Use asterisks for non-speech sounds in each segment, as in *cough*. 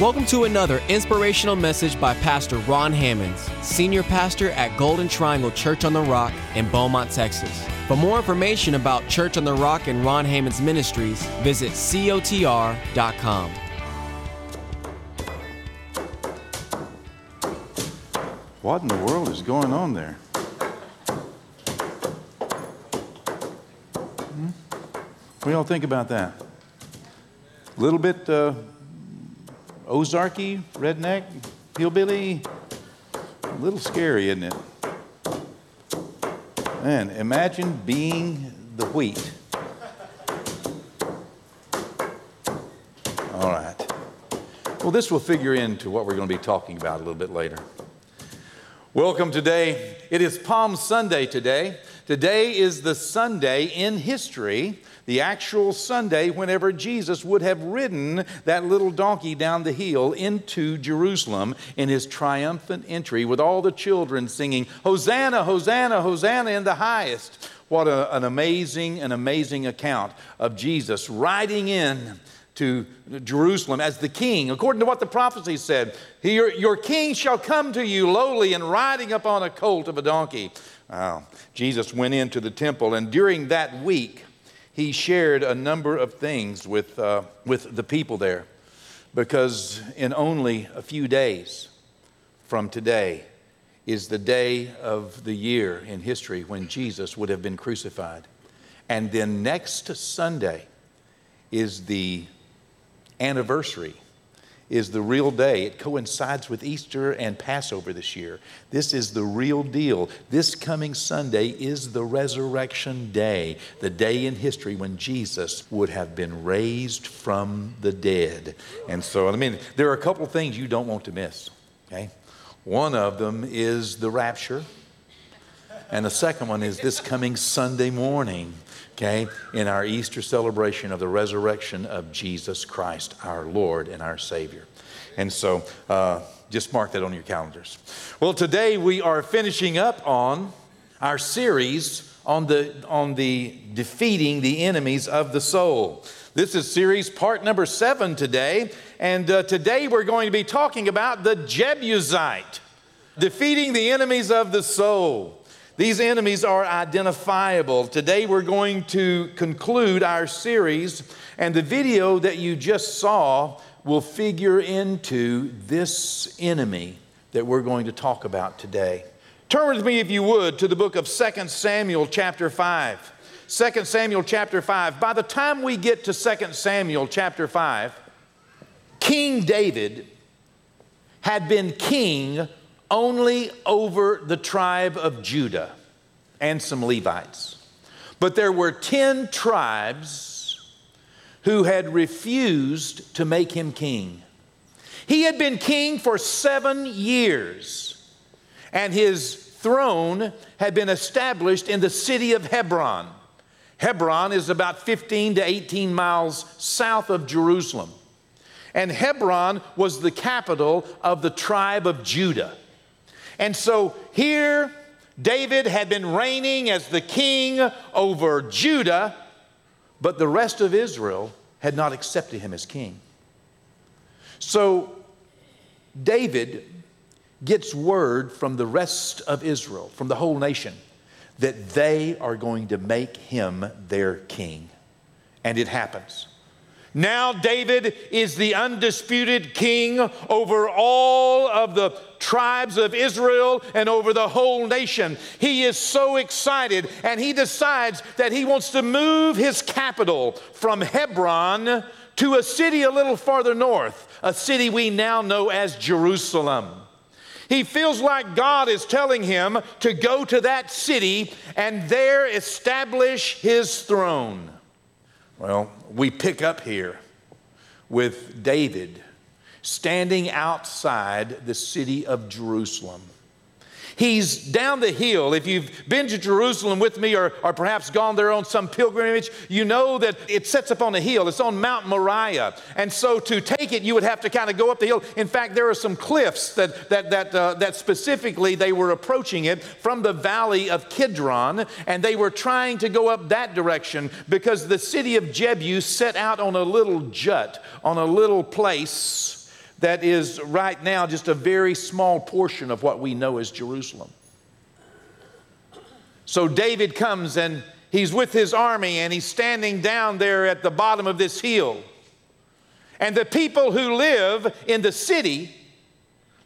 Welcome to another inspirational message by Pastor Ron Hammonds, Senior Pastor at Golden Triangle Church on the Rock in Beaumont, Texas. For more information about Church on the Rock and Ron Hammonds Ministries, visit cotr.com. What in the world is going on there? Hmm? What do y'all think about that? A little bit uh, Ozarky, redneck, hillbilly. A little scary, isn't it? Man, imagine being the wheat. All right. Well, this will figure into what we're going to be talking about a little bit later. Welcome today. It is Palm Sunday today. Today is the Sunday in history, the actual Sunday whenever Jesus would have ridden that little donkey down the hill into Jerusalem in his triumphant entry with all the children singing, Hosanna, Hosanna, Hosanna in the highest. What a, an amazing, an amazing account of Jesus riding in to Jerusalem as the king, according to what the prophecy said. Your, your king shall come to you lowly and riding upon a colt of a donkey. Wow. Jesus went into the temple, and during that week, he shared a number of things with, uh, with the people there. Because in only a few days from today is the day of the year in history when Jesus would have been crucified. And then next Sunday is the anniversary is the real day. It coincides with Easter and Passover this year. This is the real deal. This coming Sunday is the resurrection day, the day in history when Jesus would have been raised from the dead. And so, I mean, there are a couple things you don't want to miss, okay? One of them is the rapture, and the second one is this coming Sunday morning okay, in our Easter celebration of the resurrection of Jesus Christ, our Lord and our Savior. And so uh, just mark that on your calendars. Well, today we are finishing up on our series on the, on the defeating the enemies of the soul. This is series part number seven today. And uh, today we're going to be talking about the Jebusite, defeating the enemies of the soul. These enemies are identifiable. Today we're going to conclude our series, and the video that you just saw will figure into this enemy that we're going to talk about today. Turn with me, if you would, to the book of 2 Samuel, chapter 5. 2 Samuel, chapter 5. By the time we get to 2 Samuel, chapter 5, King David had been king only over the tribe of Judah and some Levites. But there were 10 tribes who had refused to make him king. He had been king for seven years, and his throne had been established in the city of Hebron. Hebron is about 15 to 18 miles south of Jerusalem. And Hebron was the capital of the tribe of Judah. And so here, David had been reigning as the king over Judah, but the rest of Israel had not accepted him as king. So David gets word from the rest of Israel, from the whole nation, that they are going to make him their king. And it happens. Now, David is the undisputed king over all of the tribes of Israel and over the whole nation. He is so excited and he decides that he wants to move his capital from Hebron to a city a little farther north, a city we now know as Jerusalem. He feels like God is telling him to go to that city and there establish his throne. Well, we pick up here with David standing outside the city of Jerusalem. He's down the hill. If you've been to Jerusalem with me or, or perhaps gone there on some pilgrimage, you know that it sets up on a hill. It's on Mount Moriah. And so to take it, you would have to kind of go up the hill. In fact, there are some cliffs that, that, that, uh, that specifically they were approaching it from the valley of Kidron, and they were trying to go up that direction because the city of Jebus set out on a little jut, on a little place that is right now just a very small portion of what we know as Jerusalem. So David comes and he's with his army and he's standing down there at the bottom of this hill. And the people who live in the city,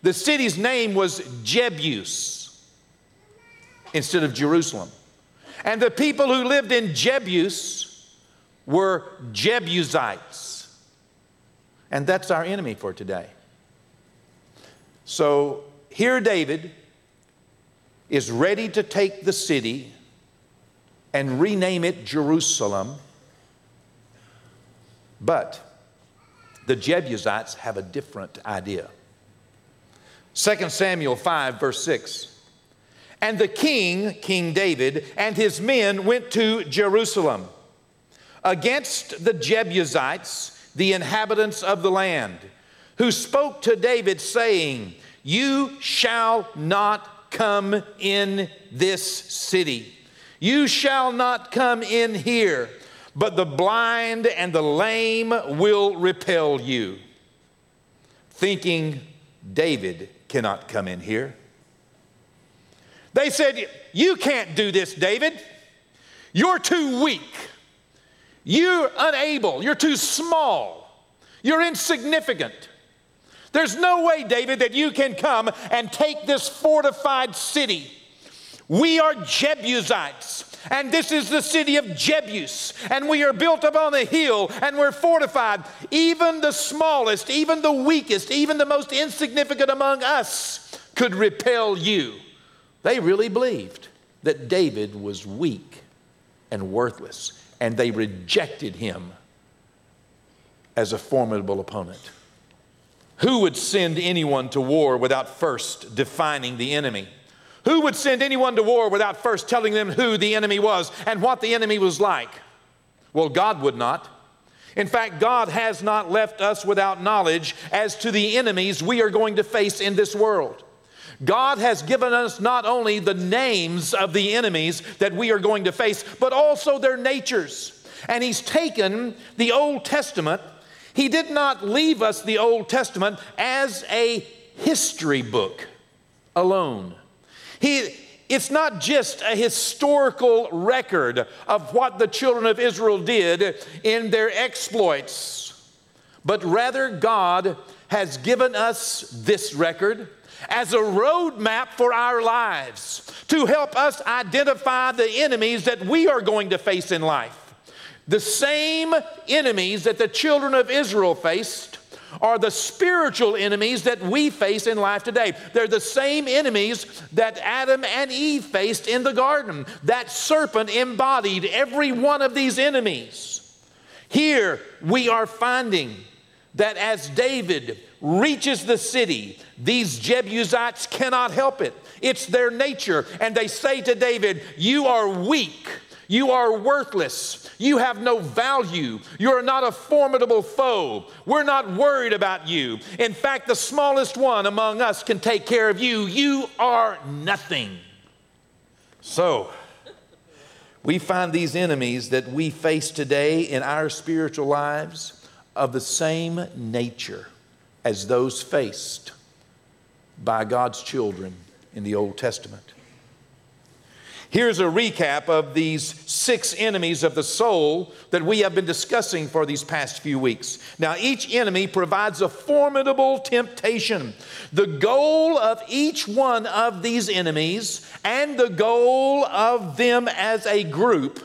the city's name was Jebus instead of Jerusalem. And the people who lived in Jebus were Jebusites. And that's our enemy for today. So here, David is ready to take the city and rename it Jerusalem. But the Jebusites have a different idea. 2 Samuel 5, verse 6. And the king, King David, and his men went to Jerusalem against the Jebusites, the inhabitants of the land, who spoke to David, saying, You shall not come in this city. You shall not come in here, but the blind and the lame will repel you. Thinking David cannot come in here. They said, You can't do this, David. You're too weak. You're unable. You're too small. You're insignificant. There's no way, David, that you can come and take this fortified city. We are Jebusites. And this is the city of Jebus. And we are built upon a hill and we're fortified. Even the smallest, even the weakest, even the most insignificant among us could repel you. They really believed that David was weak and worthless, and they rejected him as a formidable opponent. Who would send anyone to war without first defining the enemy? Who would send anyone to war without first telling them who the enemy was and what the enemy was like? Well, God would not. In fact, God has not left us without knowledge as to the enemies we are going to face in this world. God has given us not only the names of the enemies that we are going to face, but also their natures. And He's taken the Old Testament he did not leave us the Old Testament as a history book alone. He, it's not just a historical record of what the children of Israel did in their exploits, but rather God has given us this record as a roadmap for our lives to help us identify the enemies that we are going to face in life. The same enemies that the children of Israel faced are the spiritual enemies that we face in life today. They're the same enemies that Adam and Eve faced in the garden. That serpent embodied every one of these enemies. Here we are finding that as David reaches the city, these Jebusites cannot help it. It's their nature. And they say to David, You are weak. You are worthless. You have no value. You're not a formidable foe. We're not worried about you. In fact, the smallest one among us can take care of you. You are nothing. So, we find these enemies that we face today in our spiritual lives of the same nature as those faced by God's children in the Old Testament. Here's a recap of these six enemies of the soul that we have been discussing for these past few weeks. Now, each enemy provides a formidable temptation. The goal of each one of these enemies and the goal of them as a group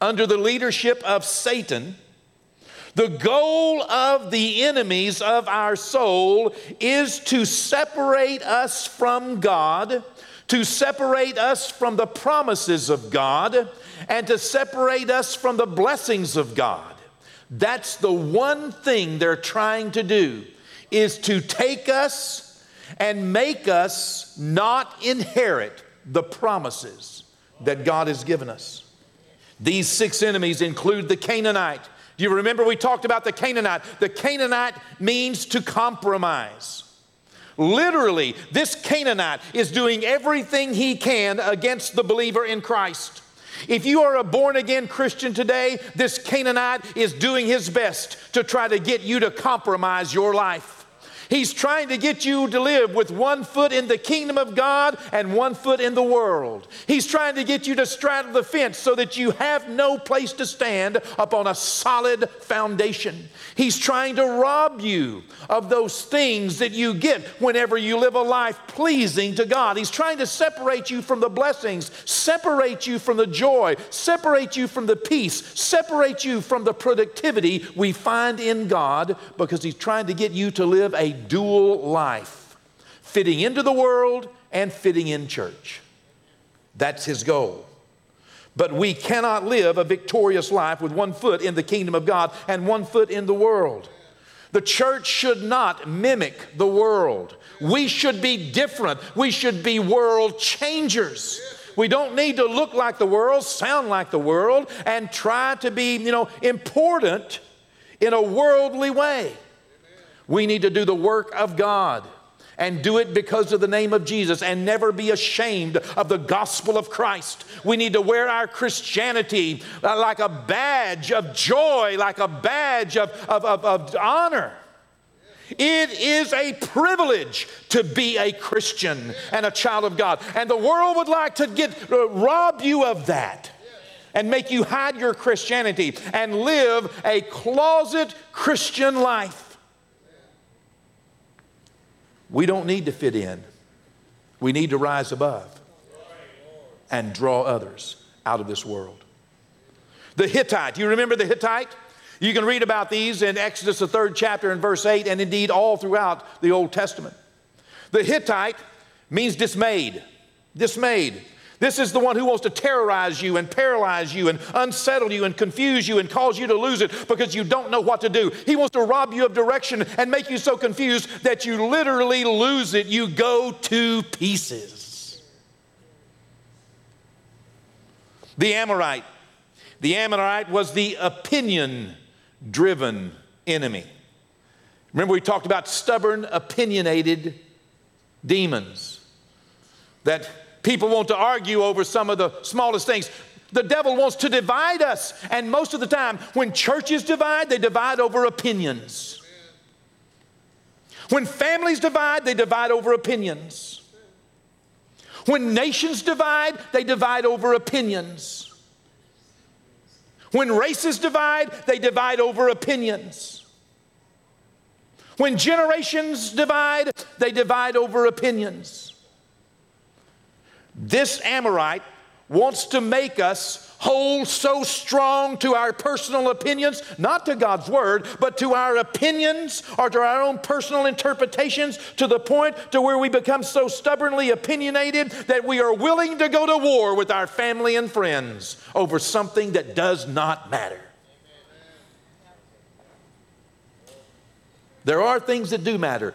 under the leadership of Satan. The goal of the enemies of our soul is to separate us from God to separate us from the promises of God and to separate us from the blessings of God. That's the one thing they're trying to do is to take us and make us not inherit the promises that God has given us. These six enemies include the Canaanite. Do you remember we talked about the Canaanite? The Canaanite means to compromise. Literally, this Canaanite is doing everything he can against the believer in Christ. If you are a born again Christian today, this Canaanite is doing his best to try to get you to compromise your life. He's trying to get you to live with one foot in the kingdom of God and one foot in the world. He's trying to get you to straddle the fence so that you have no place to stand upon a solid foundation. He's trying to rob you of those things that you get whenever you live a life pleasing to God. He's trying to separate you from the blessings, separate you from the joy, separate you from the peace, separate you from the productivity we find in God because He's trying to get you to live a dual life, fitting into the world and fitting in church. That's his goal. But we cannot live a victorious life with one foot in the kingdom of God and one foot in the world. The church should not mimic the world. We should be different. We should be world changers. We don't need to look like the world, sound like the world, and try to be, you know, important in a worldly way. We need to do the work of God and do it because of the name of Jesus and never be ashamed of the gospel of Christ. We need to wear our Christianity uh, like a badge of joy, like a badge of, of, of, of honor. It is a privilege to be a Christian and a child of God. And the world would like to get uh, rob you of that and make you hide your Christianity and live a closet Christian life. We don't need to fit in. We need to rise above and draw others out of this world. The Hittite, you remember the Hittite? You can read about these in Exodus, the third chapter, and verse 8, and indeed all throughout the Old Testament. The Hittite means dismayed. Dismayed. This is the one who wants to terrorize you and paralyze you and unsettle you and confuse you and cause you to lose it because you don't know what to do. He wants to rob you of direction and make you so confused that you literally lose it. You go to pieces. The Amorite. The Amorite was the opinion driven enemy. Remember, we talked about stubborn, opinionated demons that People want to argue over some of the smallest things. The devil wants to divide us. And most of the time, when churches divide, they divide over opinions. When families divide, they divide over opinions. When nations divide, they divide over opinions. When races divide, they divide over opinions. When generations divide, they divide over opinions. This Amorite wants to make us hold so strong to our personal opinions, not to God's word, but to our opinions or to our own personal interpretations to the point to where we become so stubbornly opinionated that we are willing to go to war with our family and friends over something that does not matter. There are things that do matter.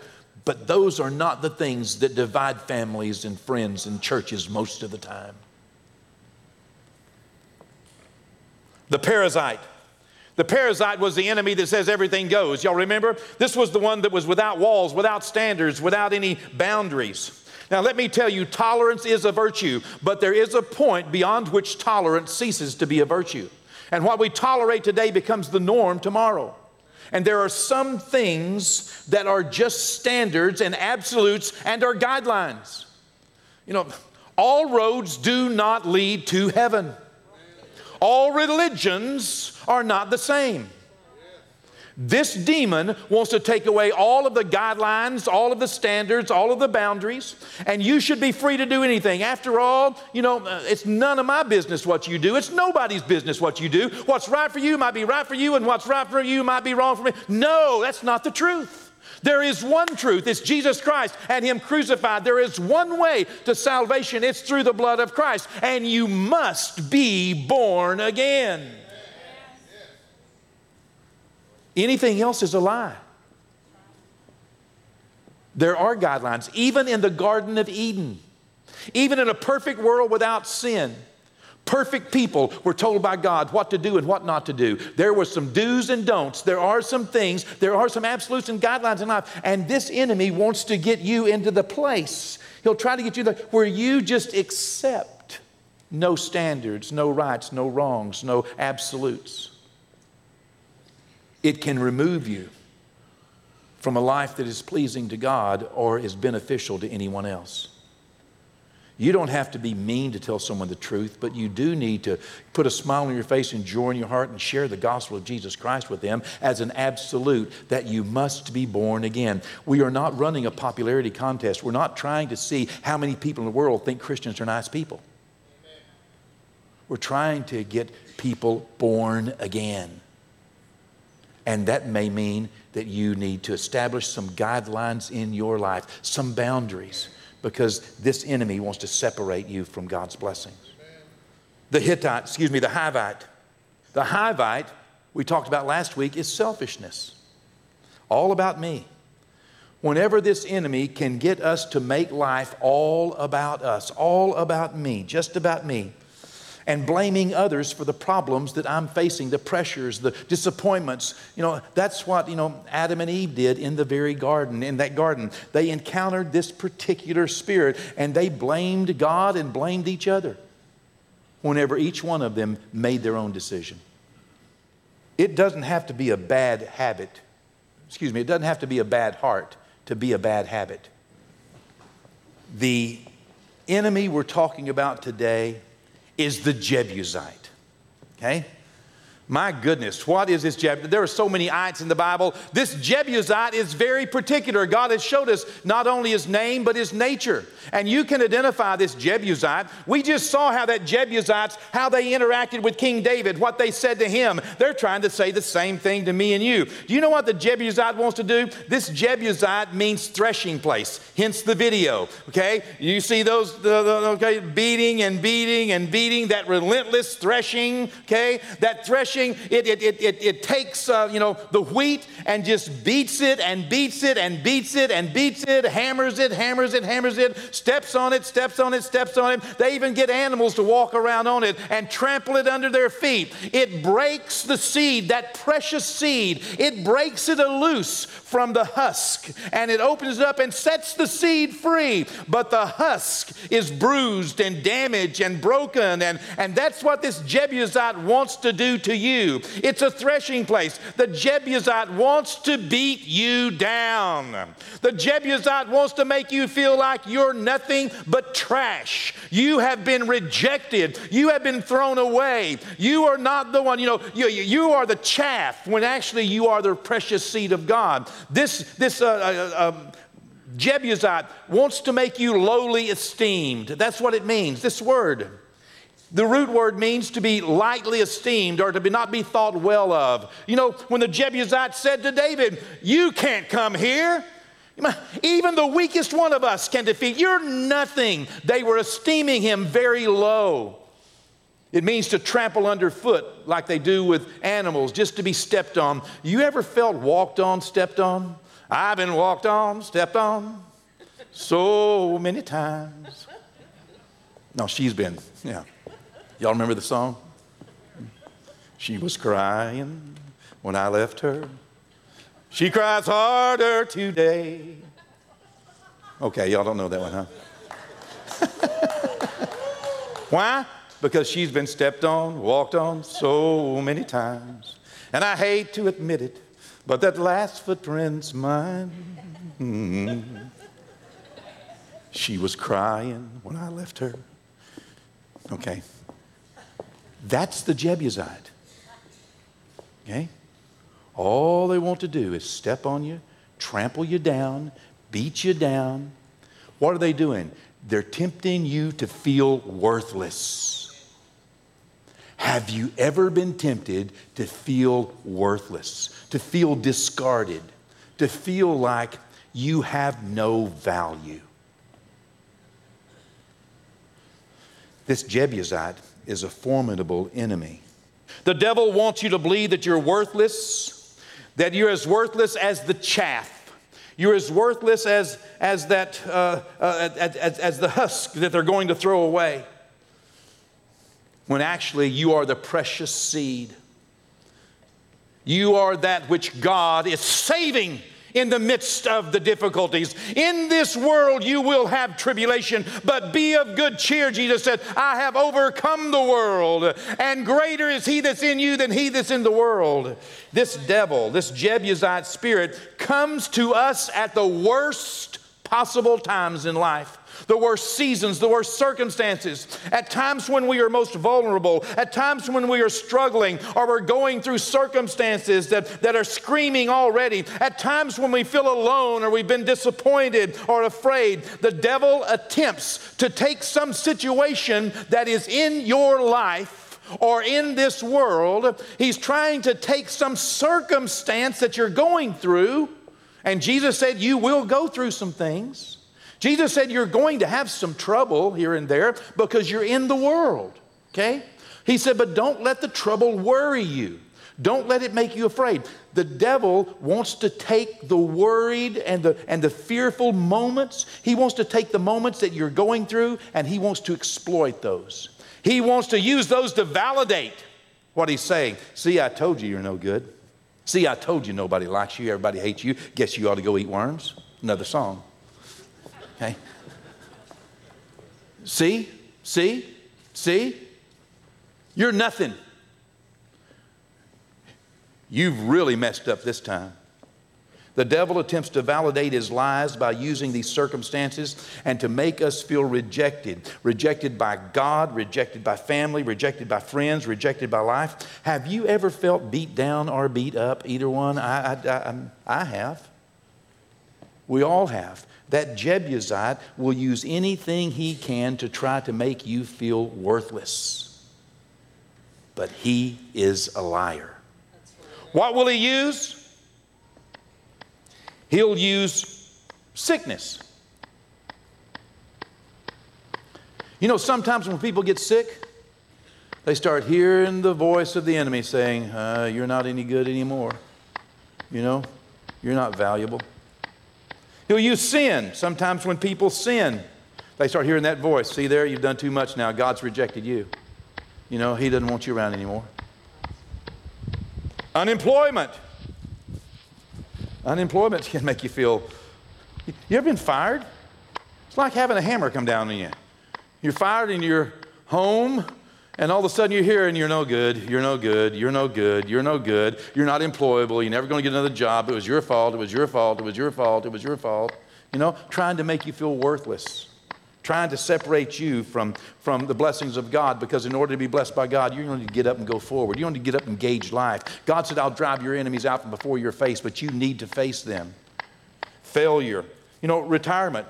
But those are not the things that divide families and friends and churches most of the time. The Perizzite. The Perizzite was the enemy that says everything goes. Y'all remember? This was the one that was without walls, without standards, without any boundaries. Now, let me tell you, tolerance is a virtue, but there is a point beyond which tolerance ceases to be a virtue. And what we tolerate today becomes the norm tomorrow. And there are some things that are just standards and absolutes and are guidelines. You know, all roads do not lead to heaven. All religions are not the same. This demon wants to take away all of the guidelines, all of the standards, all of the boundaries, and you should be free to do anything. After all, you know, uh, it's none of my business what you do. It's nobody's business what you do. What's right for you might be right for you, and what's right for you might be wrong for me. No, that's not the truth. There is one truth. It's Jesus Christ and Him crucified. There is one way to salvation. It's through the blood of Christ. And you must be born again. Anything else is a lie. There are guidelines, even in the Garden of Eden, even in a perfect world without sin. Perfect people were told by God what to do and what not to do. There were some do's and don'ts. There are some things, there are some absolutes and guidelines in life. And this enemy wants to get you into the place. He'll try to get you there where you just accept no standards, no rights, no wrongs, no absolutes it can remove you from a life that is pleasing to God or is beneficial to anyone else. You don't have to be mean to tell someone the truth, but you do need to put a smile on your face and joy in your heart and share the gospel of Jesus Christ with them as an absolute that you must be born again. We are not running a popularity contest. We're not trying to see how many people in the world think Christians are nice people. We're trying to get people born again. And that may mean that you need to establish some guidelines in your life, some boundaries because this enemy wants to separate you from God's blessings. The Hittite, excuse me, the Hivite. The Hivite, we talked about last week, is selfishness. All about me. Whenever this enemy can get us to make life all about us, all about me, just about me, and blaming others for the problems that I'm facing, the pressures, the disappointments. You know, that's what, you know, Adam and Eve did in the very garden, in that garden. They encountered this particular spirit and they blamed God and blamed each other whenever each one of them made their own decision. It doesn't have to be a bad habit. Excuse me, it doesn't have to be a bad heart to be a bad habit. The enemy we're talking about today is the Jebusite. Okay? My goodness, what is this Jebusite? There are so many ites in the Bible. This Jebusite is very particular. God has showed us not only his name, but his nature. And you can identify this Jebusite. We just saw how that Jebusites, how they interacted with King David, what they said to him. They're trying to say the same thing to me and you. Do you know what the Jebusite wants to do? This Jebusite means threshing place, hence the video. Okay? You see those, the, the, okay, beating and beating and beating, that relentless threshing, okay? That threshing it, it, it, it, it takes, uh, you know, the wheat and just beats it and beats it and beats it and beats it, hammers it, hammers it, hammers it, steps on it, steps on it, steps on it. They even get animals to walk around on it and trample it under their feet. It breaks the seed, that precious seed, it breaks it loose from the husk and it opens it up and sets the seed free. But the husk is bruised and damaged and broken. And, and that's what this Jebusite wants to do to you. It's a threshing place. The Jebusite wants to beat you down. The Jebusite wants to make you feel like you're nothing but trash. You have been rejected. You have been thrown away. You are not the one, you know, you, you are the chaff when actually you are the precious seed of God. This, this, uh, uh, uh, Jebusite wants to make you lowly esteemed. That's what it means, this word. The root word means to be lightly esteemed or to be not be thought well of. You know, when the Jebusite said to David, You can't come here. Even the weakest one of us can defeat. You're nothing. They were esteeming him very low. It means to trample underfoot like they do with animals, just to be stepped on. You ever felt walked on, stepped on? I've been walked on, stepped on so many times. No, she's been, yeah. Y'all remember the song? She was crying when I left her. She cries harder today. Okay, y'all don't know that one, huh? *laughs* Why? Because she's been stepped on, walked on so many times. And I hate to admit it, but that last footprint's mine. Mm-hmm. She was crying when I left her. Okay, that's the Jebusite. Okay? All they want to do is step on you, trample you down, beat you down. What are they doing? They're tempting you to feel worthless. Have you ever been tempted to feel worthless, to feel discarded, to feel like you have no value? This Jebusite is a formidable enemy. The devil wants you to believe that you're worthless, that you're as worthless as the chaff. You're as worthless as, as, that, uh, uh, as, as the husk that they're going to throw away. When actually you are the precious seed. You are that which God is saving in the midst of the difficulties. In this world you will have tribulation, but be of good cheer, Jesus said, I have overcome the world, and greater is he that's in you than he that's in the world. This devil, this Jebusite spirit, comes to us at the worst possible times in life the worst seasons, the worst circumstances, at times when we are most vulnerable, at times when we are struggling or we're going through circumstances that, that are screaming already, at times when we feel alone or we've been disappointed or afraid, the devil attempts to take some situation that is in your life or in this world. He's trying to take some circumstance that you're going through. And Jesus said, You will go through some things. Jesus said you're going to have some trouble here and there because you're in the world, okay? He said, but don't let the trouble worry you. Don't let it make you afraid. The devil wants to take the worried and the, and the fearful moments, he wants to take the moments that you're going through and he wants to exploit those. He wants to use those to validate what he's saying. See, I told you you're no good. See, I told you nobody likes you, everybody hates you. Guess you ought to go eat worms. Another song. Okay? See? See? See? You're nothing. You've really messed up this time. The devil attempts to validate his lies by using these circumstances and to make us feel rejected. Rejected by God, rejected by family, rejected by friends, rejected by life. Have you ever felt beat down or beat up? Either one? I, I, I, I have. We all have that Jebusite will use anything he can to try to make you feel worthless. But he is a liar. What will he use? He'll use sickness. You know, sometimes when people get sick, they start hearing the voice of the enemy saying, uh, You're not any good anymore. You know, you're not valuable. He'll use sin. Sometimes when people sin, they start hearing that voice. See there, you've done too much now. God's rejected you. You know, He doesn't want you around anymore. Unemployment. Unemployment *laughs* can make you feel. You ever been fired? It's like having a hammer come down on you. You're fired in your home and all of a sudden you're here and you're no good, you're no good, you're no good, you're no good, you're not employable, you're never going to get another job. It was your fault, it was your fault, it was your fault, it was your fault. You know, trying to make you feel worthless, trying to separate you from, from the blessings of God because in order to be blessed by God, you need to get up and go forward. You need to get up and gauge life. God said, I'll drive your enemies out from before your face, but you need to face them. Failure. You know, retirement.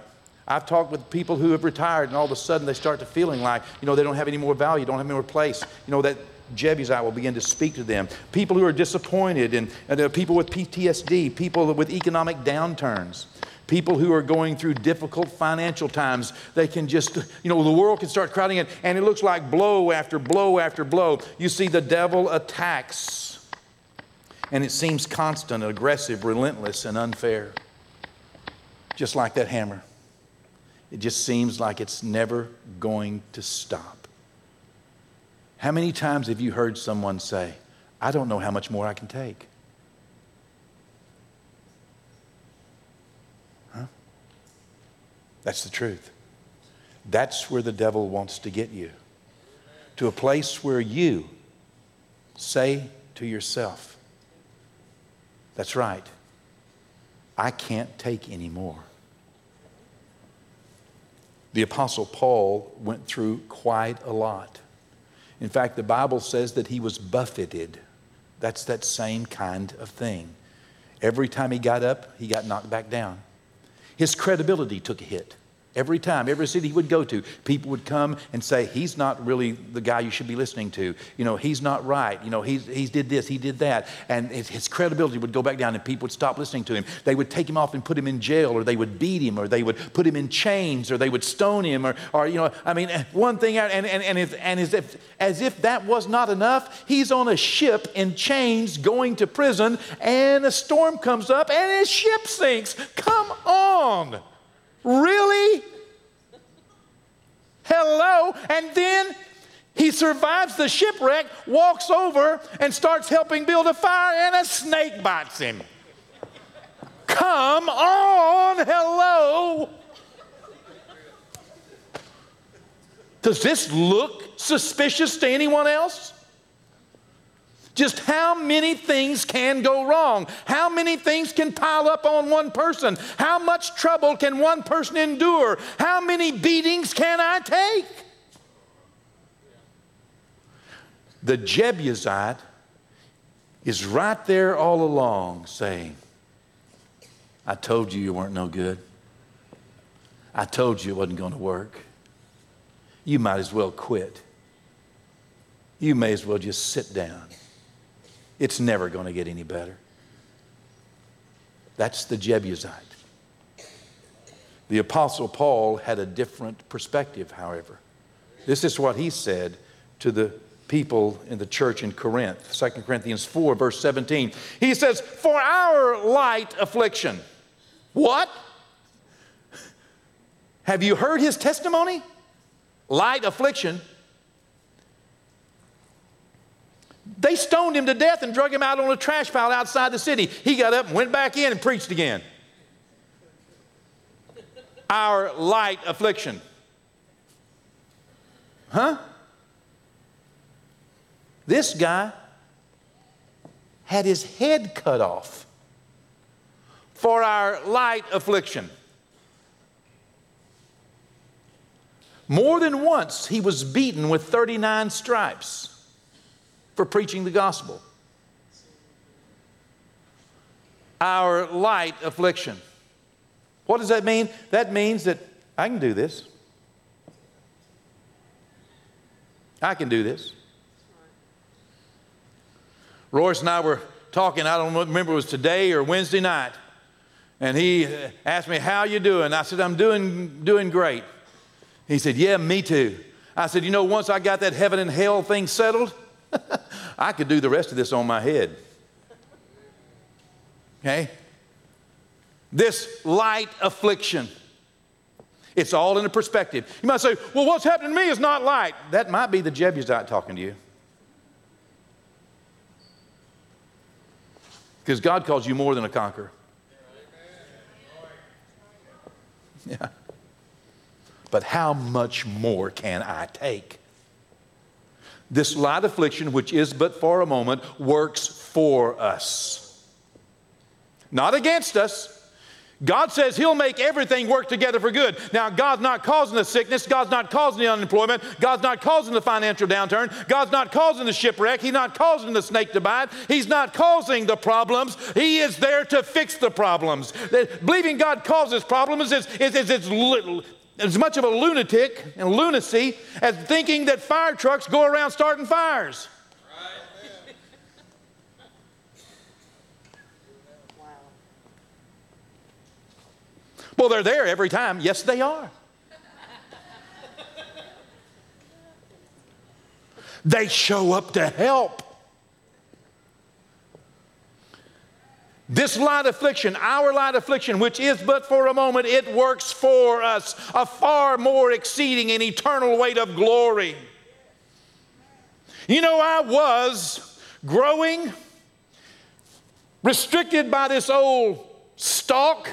I've talked with people who have retired and all of a sudden they start to feeling like, you know, they don't have any more value, don't have any more place. You know, that Jebusite will begin to speak to them. People who are disappointed and, and people with PTSD, people with economic downturns. People who are going through difficult financial times, they can just, you know, the world can start crowding in, and it looks like blow after blow after blow. You see, the devil attacks, and it seems constant, aggressive, relentless, and unfair. Just like that hammer. It just seems like it's never going to stop. How many times have you heard someone say, I don't know how much more I can take? Huh? That's the truth. That's where the devil wants to get you. To a place where you say to yourself, That's right, I can't take any more. The Apostle Paul went through quite a lot. In fact, the Bible says that he was buffeted. That's that same kind of thing. Every time he got up, he got knocked back down. His credibility took a hit. Every time, every city he would go to, people would come and say, He's not really the guy you should be listening to. You know, he's not right. You know, he's, he's did this, he did that. And his, his, credibility would go back down and people would stop listening to him. They would take him off and put him in jail, or they would beat him, or they would put him in chains, or they would stone him, or, or you know, I mean, eh, one thing, and, and, and, if, and as, if, as if that was not enough, he's on a ship in chains going to prison, and a storm comes up and his ship sinks. Come on. Really? Hello. And then he survives the shipwreck, walks over, and starts helping build a fire, and a snake bites him. Come on, hello. Does this look suspicious to anyone else? Just how many things can go wrong? How many things can pile up on one person? How much trouble can one person endure? How many beatings can I take? The Jebusite is right there all along saying, I told you you weren't no good. I told you it wasn't going to work. You might as well quit. You may as well just sit down. It's never going to get any better. That's the Jebusite. The Apostle Paul had a different perspective, however. This is what he said to the people in the church in Corinth, 2 Corinthians 4, verse 17. He says, For our light affliction. What? Have you heard his testimony? Light affliction They stoned him to death and drug him out on a trash pile outside the city. He got up and went back in and preached again. Our light affliction. Huh? This guy had his head cut off for our light affliction. More than once, he was beaten with 39 stripes for preaching the gospel. Our light affliction. What does that mean? That means that I can do this. I can do this. Royce and I were talking, I don't remember it was today or Wednesday night, and he uh, asked me, How you doing? I said, I'm doing, doing great. He said, Yeah, me too. I said, You know, once I got that heaven and hell thing settled, *laughs* I could do the rest of this on my head. Okay? This light affliction. It's all in a perspective. You might say, well, what's happening to me is not light. That might be the Jebusite talking to you. Because God calls you more than a conqueror. Yeah. But how much more can I take? This light affliction, which is but for a moment, works for us, not against us. God says He'll make everything work together for good. Now, God's not causing the sickness. God's not causing the unemployment. God's not causing the financial downturn. God's not causing the shipwreck. He's not causing the snake to bite. He's not causing the problems. He is there to fix the problems. Believing God causes problems is, is, is, is as much of a lunatic and lunacy as thinking that fire trucks go around starting fires. Well, they're there every time. Yes, they are. they show up to help. This light affliction, our light affliction, which is but for a moment, it works for us a far more exceeding and eternal weight of glory. You know, I was growing, restricted by this old stalk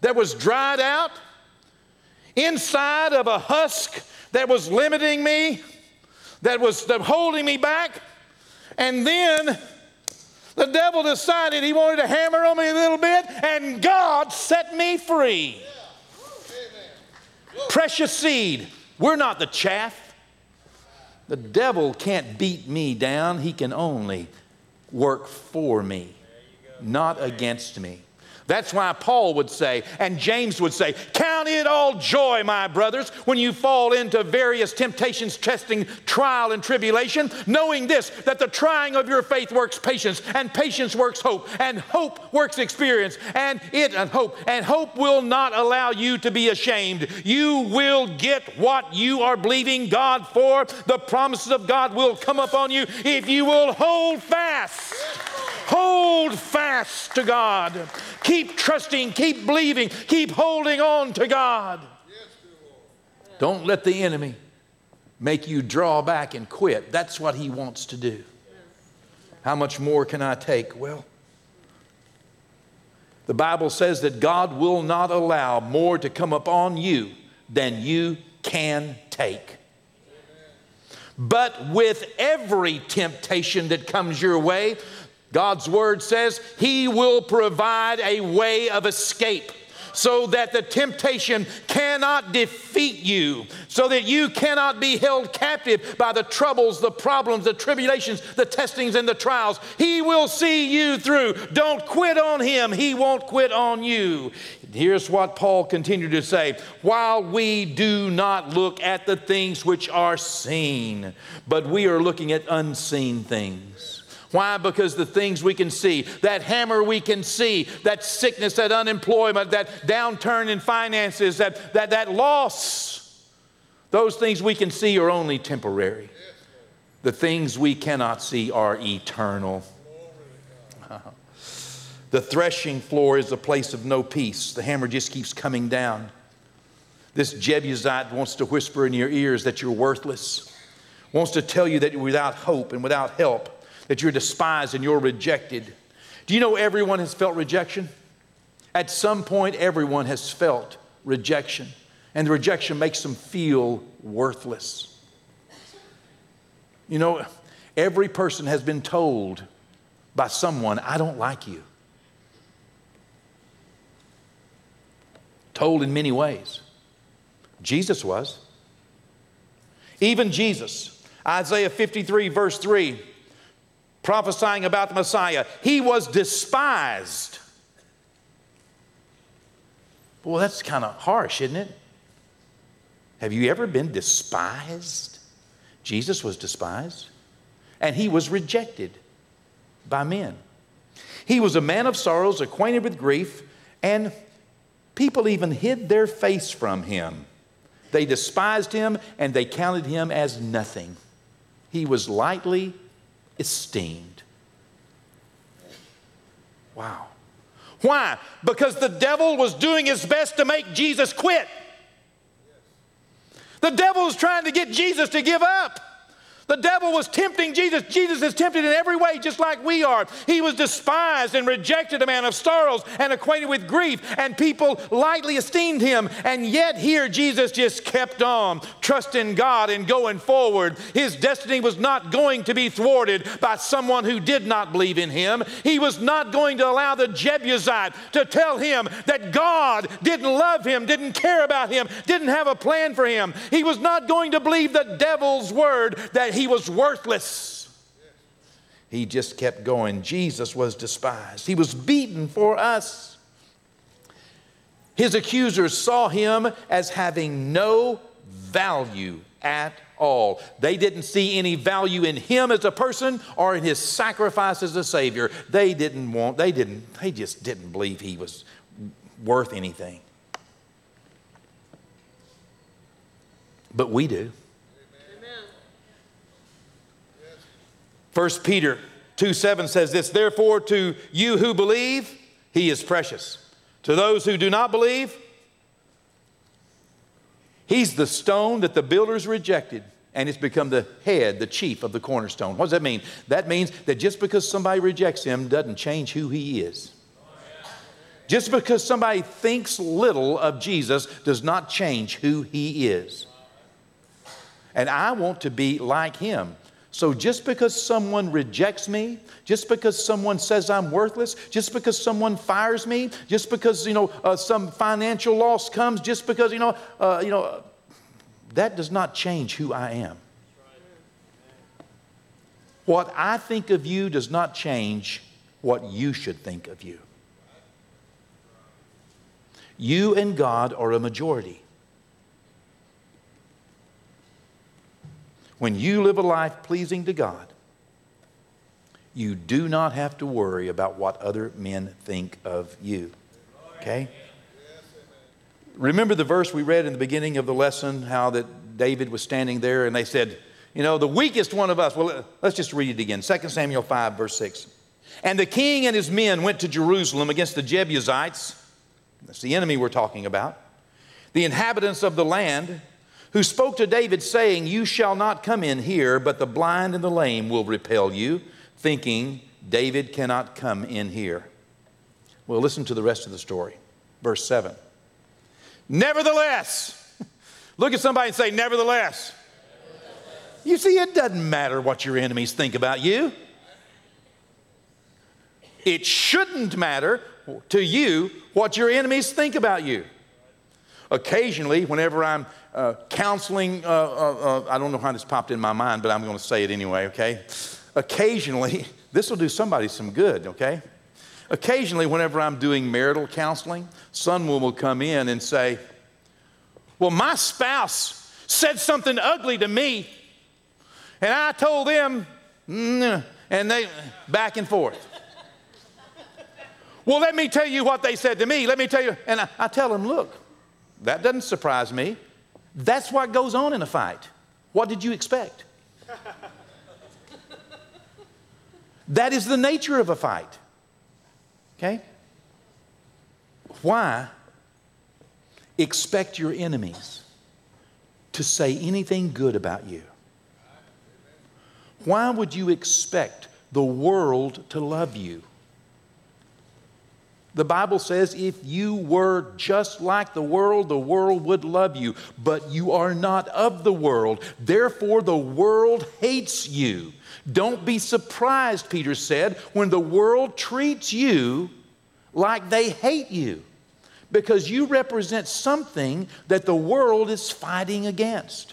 that was dried out, inside of a husk that was limiting me, that was holding me back. And then the devil decided he wanted to hammer on me a little bit, and God set me free. Precious seed. We're not the chaff. The devil can't beat me down, he can only work for me, not against me. That's why Paul would say, and James would say, Count it all joy, my brothers, when you fall into various temptations, testing, trial, and tribulation, knowing this, that the trying of your faith works patience, and patience works hope, and hope works experience, and it and hope, and hope will not allow you to be ashamed. You will get what you are believing God for. The promises of God will come upon you if you will hold fast. Hold fast to God. Keep trusting, keep believing, keep holding on to God. Don't let the enemy make you draw back and quit. That's what he wants to do. How much more can I take? Well, The Bible says that God will not allow more to come upon you than you can take. But with every temptation that comes your way, God's word says He will provide a way of escape so that the temptation cannot defeat you, so that you cannot be held captive by the troubles, the problems, the tribulations, the testings, and the trials. He will see you through. Don't quit on Him, He won't quit on you. Here's what Paul continued to say While we do not look at the things which are seen, but we are looking at unseen things. Why? Because the things we can see, that hammer we can see, that sickness, that unemployment, that downturn in finances, that, that, that loss, those things we can see are only temporary. The things we cannot see are eternal. The threshing floor is a place of no peace. The hammer just keeps coming down. This Jebusite wants to whisper in your ears that you're worthless, wants to tell you that you're without hope and without help that you're despised and you're rejected. Do you know everyone has felt rejection? At some point, everyone has felt rejection, and the rejection makes them feel worthless. You know, every person has been told by someone, I don't like you. Told in many ways. Jesus was. Even Jesus, Isaiah 53, verse 3 prophesying about the Messiah. He was despised. Well, that's kind of harsh, isn't it? Have you ever been despised? Jesus was despised, and he was rejected by men. He was a man of sorrows, acquainted with grief, and people even hid their face from him. They despised him and they counted him as nothing. He was lightly esteemed. Wow. Why? Because the devil was doing his best to make Jesus quit. The devil was trying to get Jesus to give up. The devil was tempting Jesus. Jesus is tempted in every way, just like we are. He was despised and rejected, a man of sorrows and acquainted with grief, and people lightly esteemed him. And yet, here, Jesus just kept on trusting God and going forward. His destiny was not going to be thwarted by someone who did not believe in him. He was not going to allow the Jebusite to tell him that God didn't love him, didn't care about him, didn't have a plan for him. He was not going to believe the devil's word that he was worthless. He just kept going. Jesus was despised, he was beaten for us. His accusers saw him as having no value at all. They didn't see any value in him as a person or in his sacrifice as a savior. They didn't want, they didn't, they just didn't believe he was worth anything. But we do. 1 Peter 2 7 says this, therefore, to you who believe, he is precious. To those who do not believe, he's the stone that the builders rejected and it's become the head, the chief of the cornerstone. What does that mean? That means that just because somebody rejects him doesn't change who he is. Just because somebody thinks little of Jesus does not change who he is. And I want to be like him. So just because someone rejects me, just because someone says I'm worthless, just because someone fires me, just because you know uh, some financial loss comes, just because you know uh, you know that does not change who I am. What I think of you does not change what you should think of you. You and God are a majority. When you live a life pleasing to God, you do not have to worry about what other men think of you. Okay? Remember the verse we read in the beginning of the lesson, how that David was standing there and they said, you know, the weakest one of us. Well, let's just read it again. 2 Samuel 5, verse 6. And the king and his men went to Jerusalem against the Jebusites. That's the enemy we're talking about. The inhabitants of the land who spoke to David, saying, You shall not come in here, but the blind and the lame will repel you, thinking, David cannot come in here. Well, listen to the rest of the story. Verse 7. Nevertheless, *laughs* look at somebody and say, Nevertheless. You see, it doesn't matter what your enemies think about you. It shouldn't matter to you what your enemies think about you. Occasionally, whenever I'm uh, counseling, uh, uh, uh I don't know how this popped in my mind, but I'm going to say it anyway, okay? Occasionally, *laughs* this will do somebody some good, okay? Occasionally, whenever I'm doing marital counseling, someone will come in and say, Well, my spouse said something ugly to me, and I told them, and they back and forth. well, let me tell you what they said to me. Let me tell you. And I, I tell them, Look, that doesn't surprise me. That's what goes on in a fight. What did you expect? that is the nature of a fight. Okay? Why expect your enemies to say anything good about you? Why would you expect the world to love you? The Bible says if you were just like the world, the world would love you. But you are not of the world. Therefore, the world hates you. Don't be surprised, Peter said, when the world treats you like they hate you because you represent something that the world is fighting against.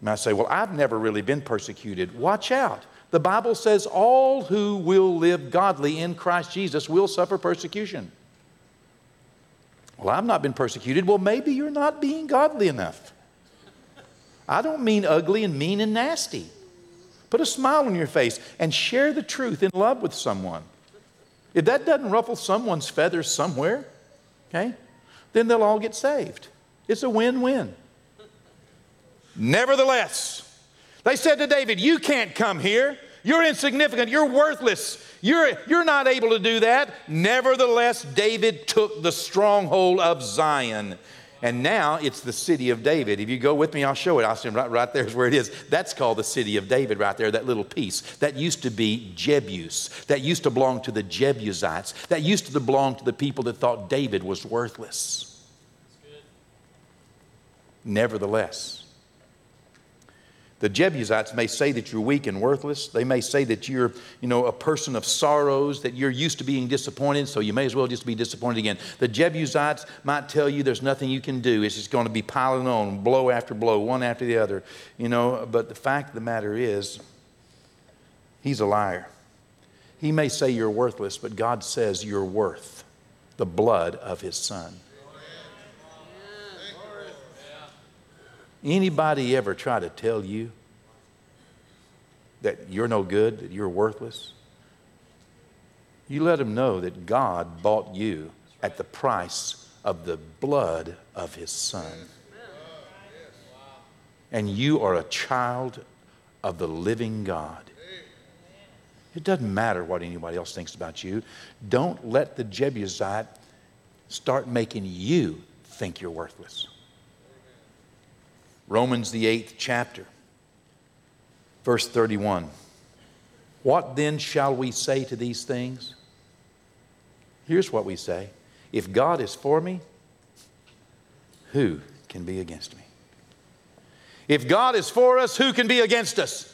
And I say, Well, I've never really been persecuted. Watch out. The Bible says all who will live godly in Christ Jesus will suffer persecution. Well, I've not been persecuted. Well, maybe you're not being godly enough. I don't mean ugly and mean and nasty. Put a smile on your face and share the truth in love with someone. If that doesn't ruffle someone's feathers somewhere, okay, then they'll all get saved. It's a win win. Nevertheless, they said to David, You can't come here. You're insignificant. You're worthless. You're, you're not able to do that. Nevertheless, David took the stronghold of Zion. And now it's the city of David. If you go with me, I'll show it. I'll say right, right there's where it is. That's called the city of David right there, that little piece. That used to be Jebus. That used to belong to the Jebusites. That used to belong to the people that thought David was worthless. Nevertheless, the Jebusites may say that you're weak and worthless. They may say that you're, you know, a person of sorrows, that you're used to being disappointed, so you may as well just be disappointed again. The Jebusites might tell you there's nothing you can do. It's just going to be piling on, blow after blow, one after the other, you know. But the fact of the matter is, he's a liar. He may say you're worthless, but God says you're worth the blood of his son. Anybody ever try to tell you that you're no good, that you're worthless? You let them know that God bought you at the price of the blood of his son. And you are a child of the living God. It doesn't matter what anybody else thinks about you. Don't let the Jebusite start making you think you're worthless. Romans, the eighth chapter, verse 31. What then shall we say to these things? Here's what we say If God is for me, who can be against me? If God is for us, who can be against us?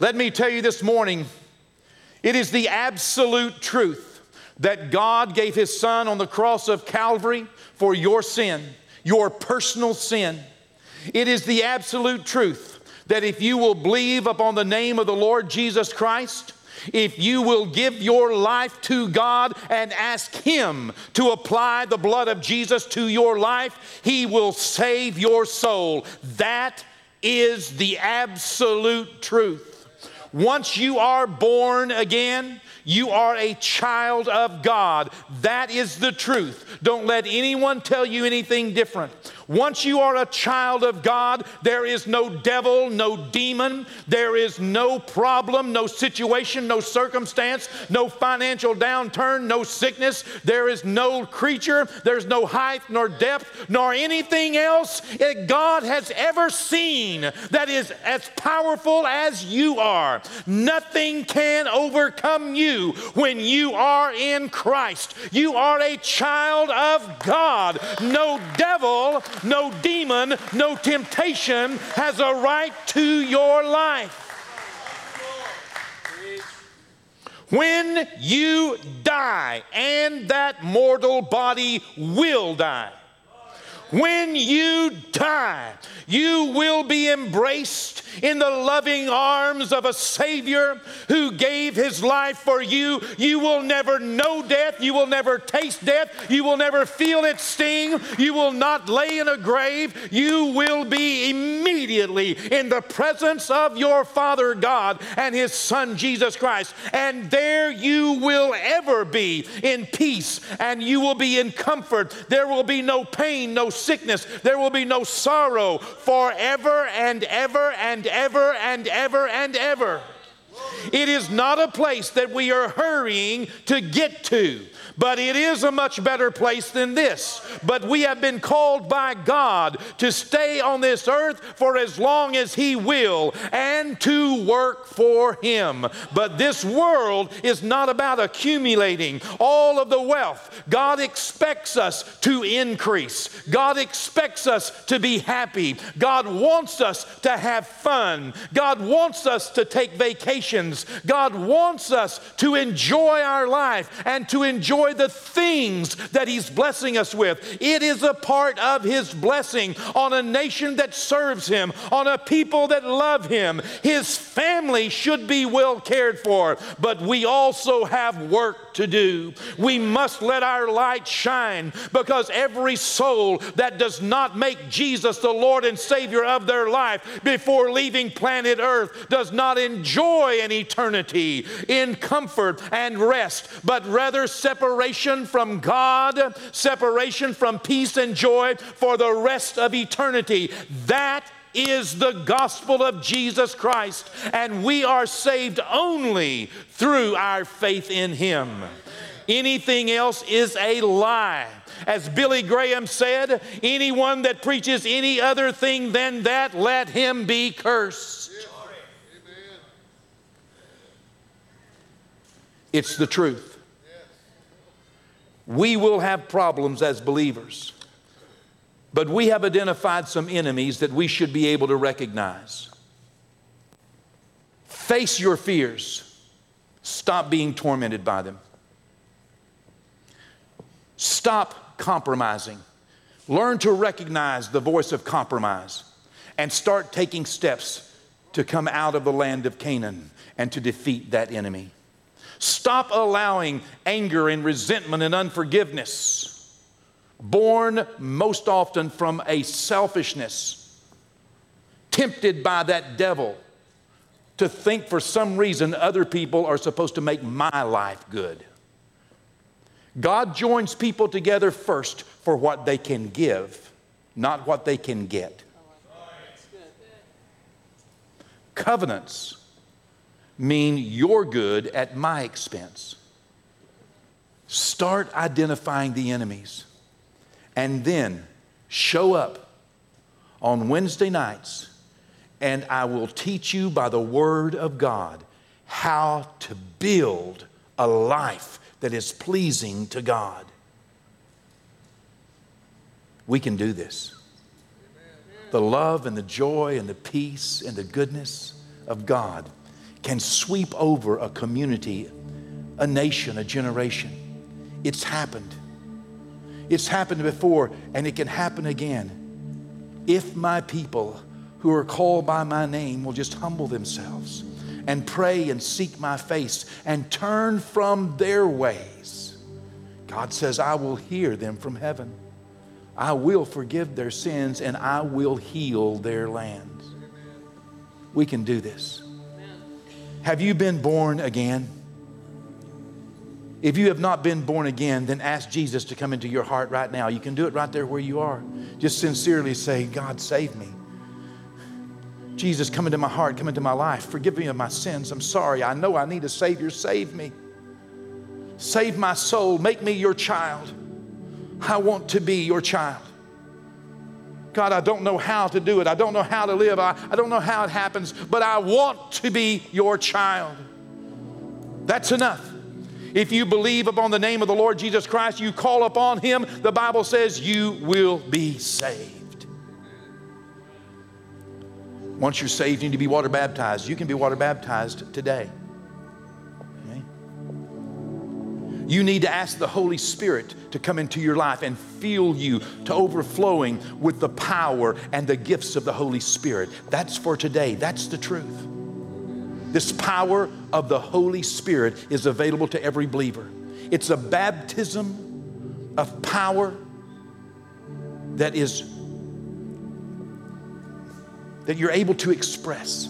Let me tell you this morning, it is the absolute truth that God gave His Son on the cross of Calvary for your sin, your personal sin. It is the absolute truth that if you will believe upon the name of the Lord Jesus Christ, if you will give your life to God and ask Him to apply the blood of Jesus to your life, He will save your soul. That is the absolute truth. Once you are born again, you are a child of God. That is the truth. Don't let anyone tell you anything different. Once you are a child of God, there is no devil, no demon, there is no problem, no situation, no circumstance, no financial downturn, no sickness, there is no creature, there's no height nor depth nor anything else that God has ever seen that is as powerful as you are. Nothing can overcome you when you are in Christ. You are a child of God. No devil, no demon, no temptation has a right to your life. When you die, and that mortal body will die, when you die, you will be embraced in the loving arms of a Savior who gave his life for you. You will never know death. You will never taste death. You will never feel its sting. You will not lay in a grave. You will be immediately in the presence of your Father God and his Son Jesus Christ. And there you will ever be in peace and you will be in comfort. There will be no pain, no sickness. There will be no sorrow forever and ever and ever and ever and ever. It is not a place that we are hurrying to get to but it is a much better place than this. But we have been called by God to stay on this earth for as long as He will and to work for Him. But this world is not about accumulating all of the wealth. God expects us to increase, God expects us to be happy, God wants us to have fun, God wants us to take vacations, God wants us to enjoy our life and to enjoy enjoy the things that He's blessing us with. It is a part of His blessing on a nation that serves Him, on a people that love Him. His family should be well cared for, but we also have work to do. We must let our light shine because every soul that does not make Jesus the Lord and Savior of their life before leaving planet Earth does not enjoy an eternity in comfort and rest, but rather separate separation from God, separation from peace and joy for the rest of eternity. That is the gospel of Jesus Christ, and we are saved only through our faith in Him. Anything else is a lie. As Billy Graham said, anyone that preaches any other thing than that, let him be cursed. It's the truth we will have problems as believers. But we have identified some enemies that we should be able to recognize. Face your fears. Stop being tormented by them. Stop compromising. Learn to recognize the voice of compromise and start taking steps to come out of the land of Canaan and to defeat that enemy. Stop allowing anger and resentment and unforgiveness, born most often from a selfishness, tempted by that devil to think for some reason other people are supposed to make my life good. God joins people together first for what they can give, not what they can get. Covenants mean your good at my expense. Start identifying the enemies and then show up on Wednesday nights, and I will teach you by the Word of God how to build a life that is pleasing to God. We can do this. The love and the joy and the peace and the goodness of God can sweep over a community, a nation, a generation. It's happened. It's happened before, and it can happen again. If my people who are called by my name will just humble themselves and pray and seek my face and turn from their ways, God says, I will hear them from heaven. I will forgive their sins and I will heal their lands. We can do this. Have you been born again? If you have not been born again, then ask Jesus to come into your heart right now. You can do it right there where you are. Just sincerely say, God, save me. Jesus, come into my heart, come into my life. Forgive me of my sins. I'm sorry. I know I need a Savior. Save me. Save my soul. Make me your child. I want to be your child. God, I don't know how to do it. I don't know how to live. I, I don't know how it happens, but I want to be your child. That's enough. If you believe upon the name of the Lord Jesus Christ, you call upon him, the Bible says you will be saved. Once you're saved, you need to be water baptized. You can be water baptized today. You need to ask the Holy Spirit to come into your life and fill you to overflowing with the power and the gifts of the Holy Spirit. That's for today. That's the truth. This power of the Holy Spirit is available to every believer. It's a baptism of power that is that you're able to express.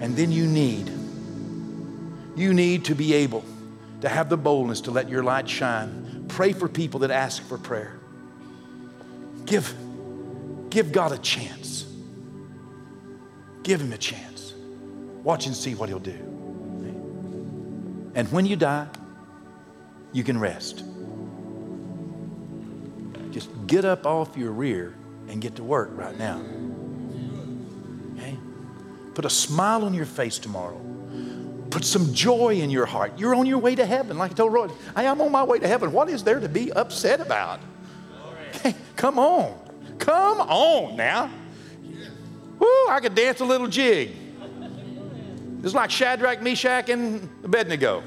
And then you need you need to be able to have the boldness to let your light shine. Pray for people that ask for prayer. Give, give God a chance. Give Him a chance. Watch and see what He'll do. And when you die, you can rest. Just get up off your rear and get to work right now. Okay? Put a smile on your face tomorrow. Put some joy in your heart. You're on your way to heaven. Like I told Roy, I am on my way to heaven. What is there to be upset about? Hey, come on. Come on now. Woo, I could dance a little jig. It's like Shadrach, Meshach, and Abednego.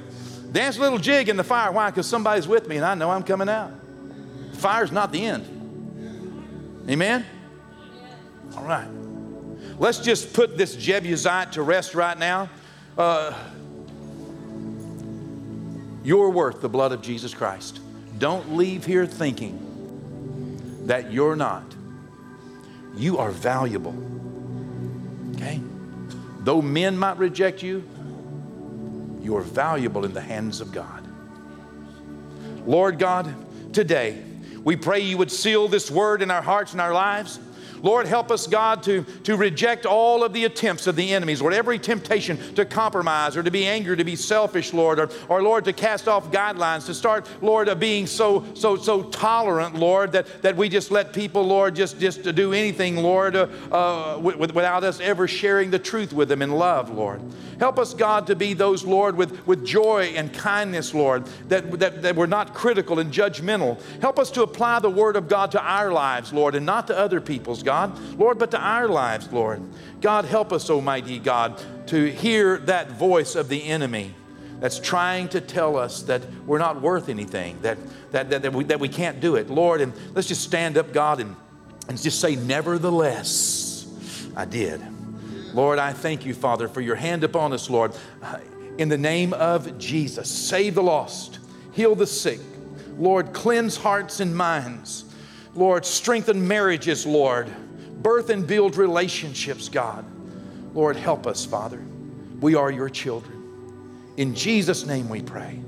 Dance a little jig in the fire. Why? Because somebody's with me and I know I'm coming out. The Fire's not the end. Amen? All right. Let's just put this Jebusite to rest right now. Uh, you're worth the blood of Jesus Christ. Don't leave here thinking that you're not. You are valuable. Okay? Though men might reject you, you are valuable in the hands of God. Lord God, today we pray you would seal this word in our hearts and our lives. Lord, help us, God, to, to reject all of the attempts of the enemies, Lord, every temptation to compromise or to be angry, to be selfish, Lord, or, or Lord, to cast off guidelines, to start, Lord, of being so, so, so tolerant, Lord, that, that we just let people, Lord, just, just to do anything, Lord, uh, uh, without us ever sharing the truth with them in love, Lord. Help us, God, to be those, Lord, with, with joy and kindness, Lord, that, that, that we're not critical and judgmental. Help us to apply the Word of God to our lives, Lord, and not to other people's, God, Lord, but to our lives, Lord. God, help us, Almighty God, to hear that voice of the enemy that's trying to tell us that we're not worth anything, that, that, that, that, we, that we can't do it. Lord, and let's just stand up, God, and, and just say, Nevertheless, I did. Lord, I thank you, Father, for your hand upon us, Lord. In the name of Jesus, save the lost, heal the sick. Lord, cleanse hearts and minds. Lord, strengthen marriages, Lord. Birth and build relationships, God. Lord, help us, Father. We are your children. In Jesus' name we pray.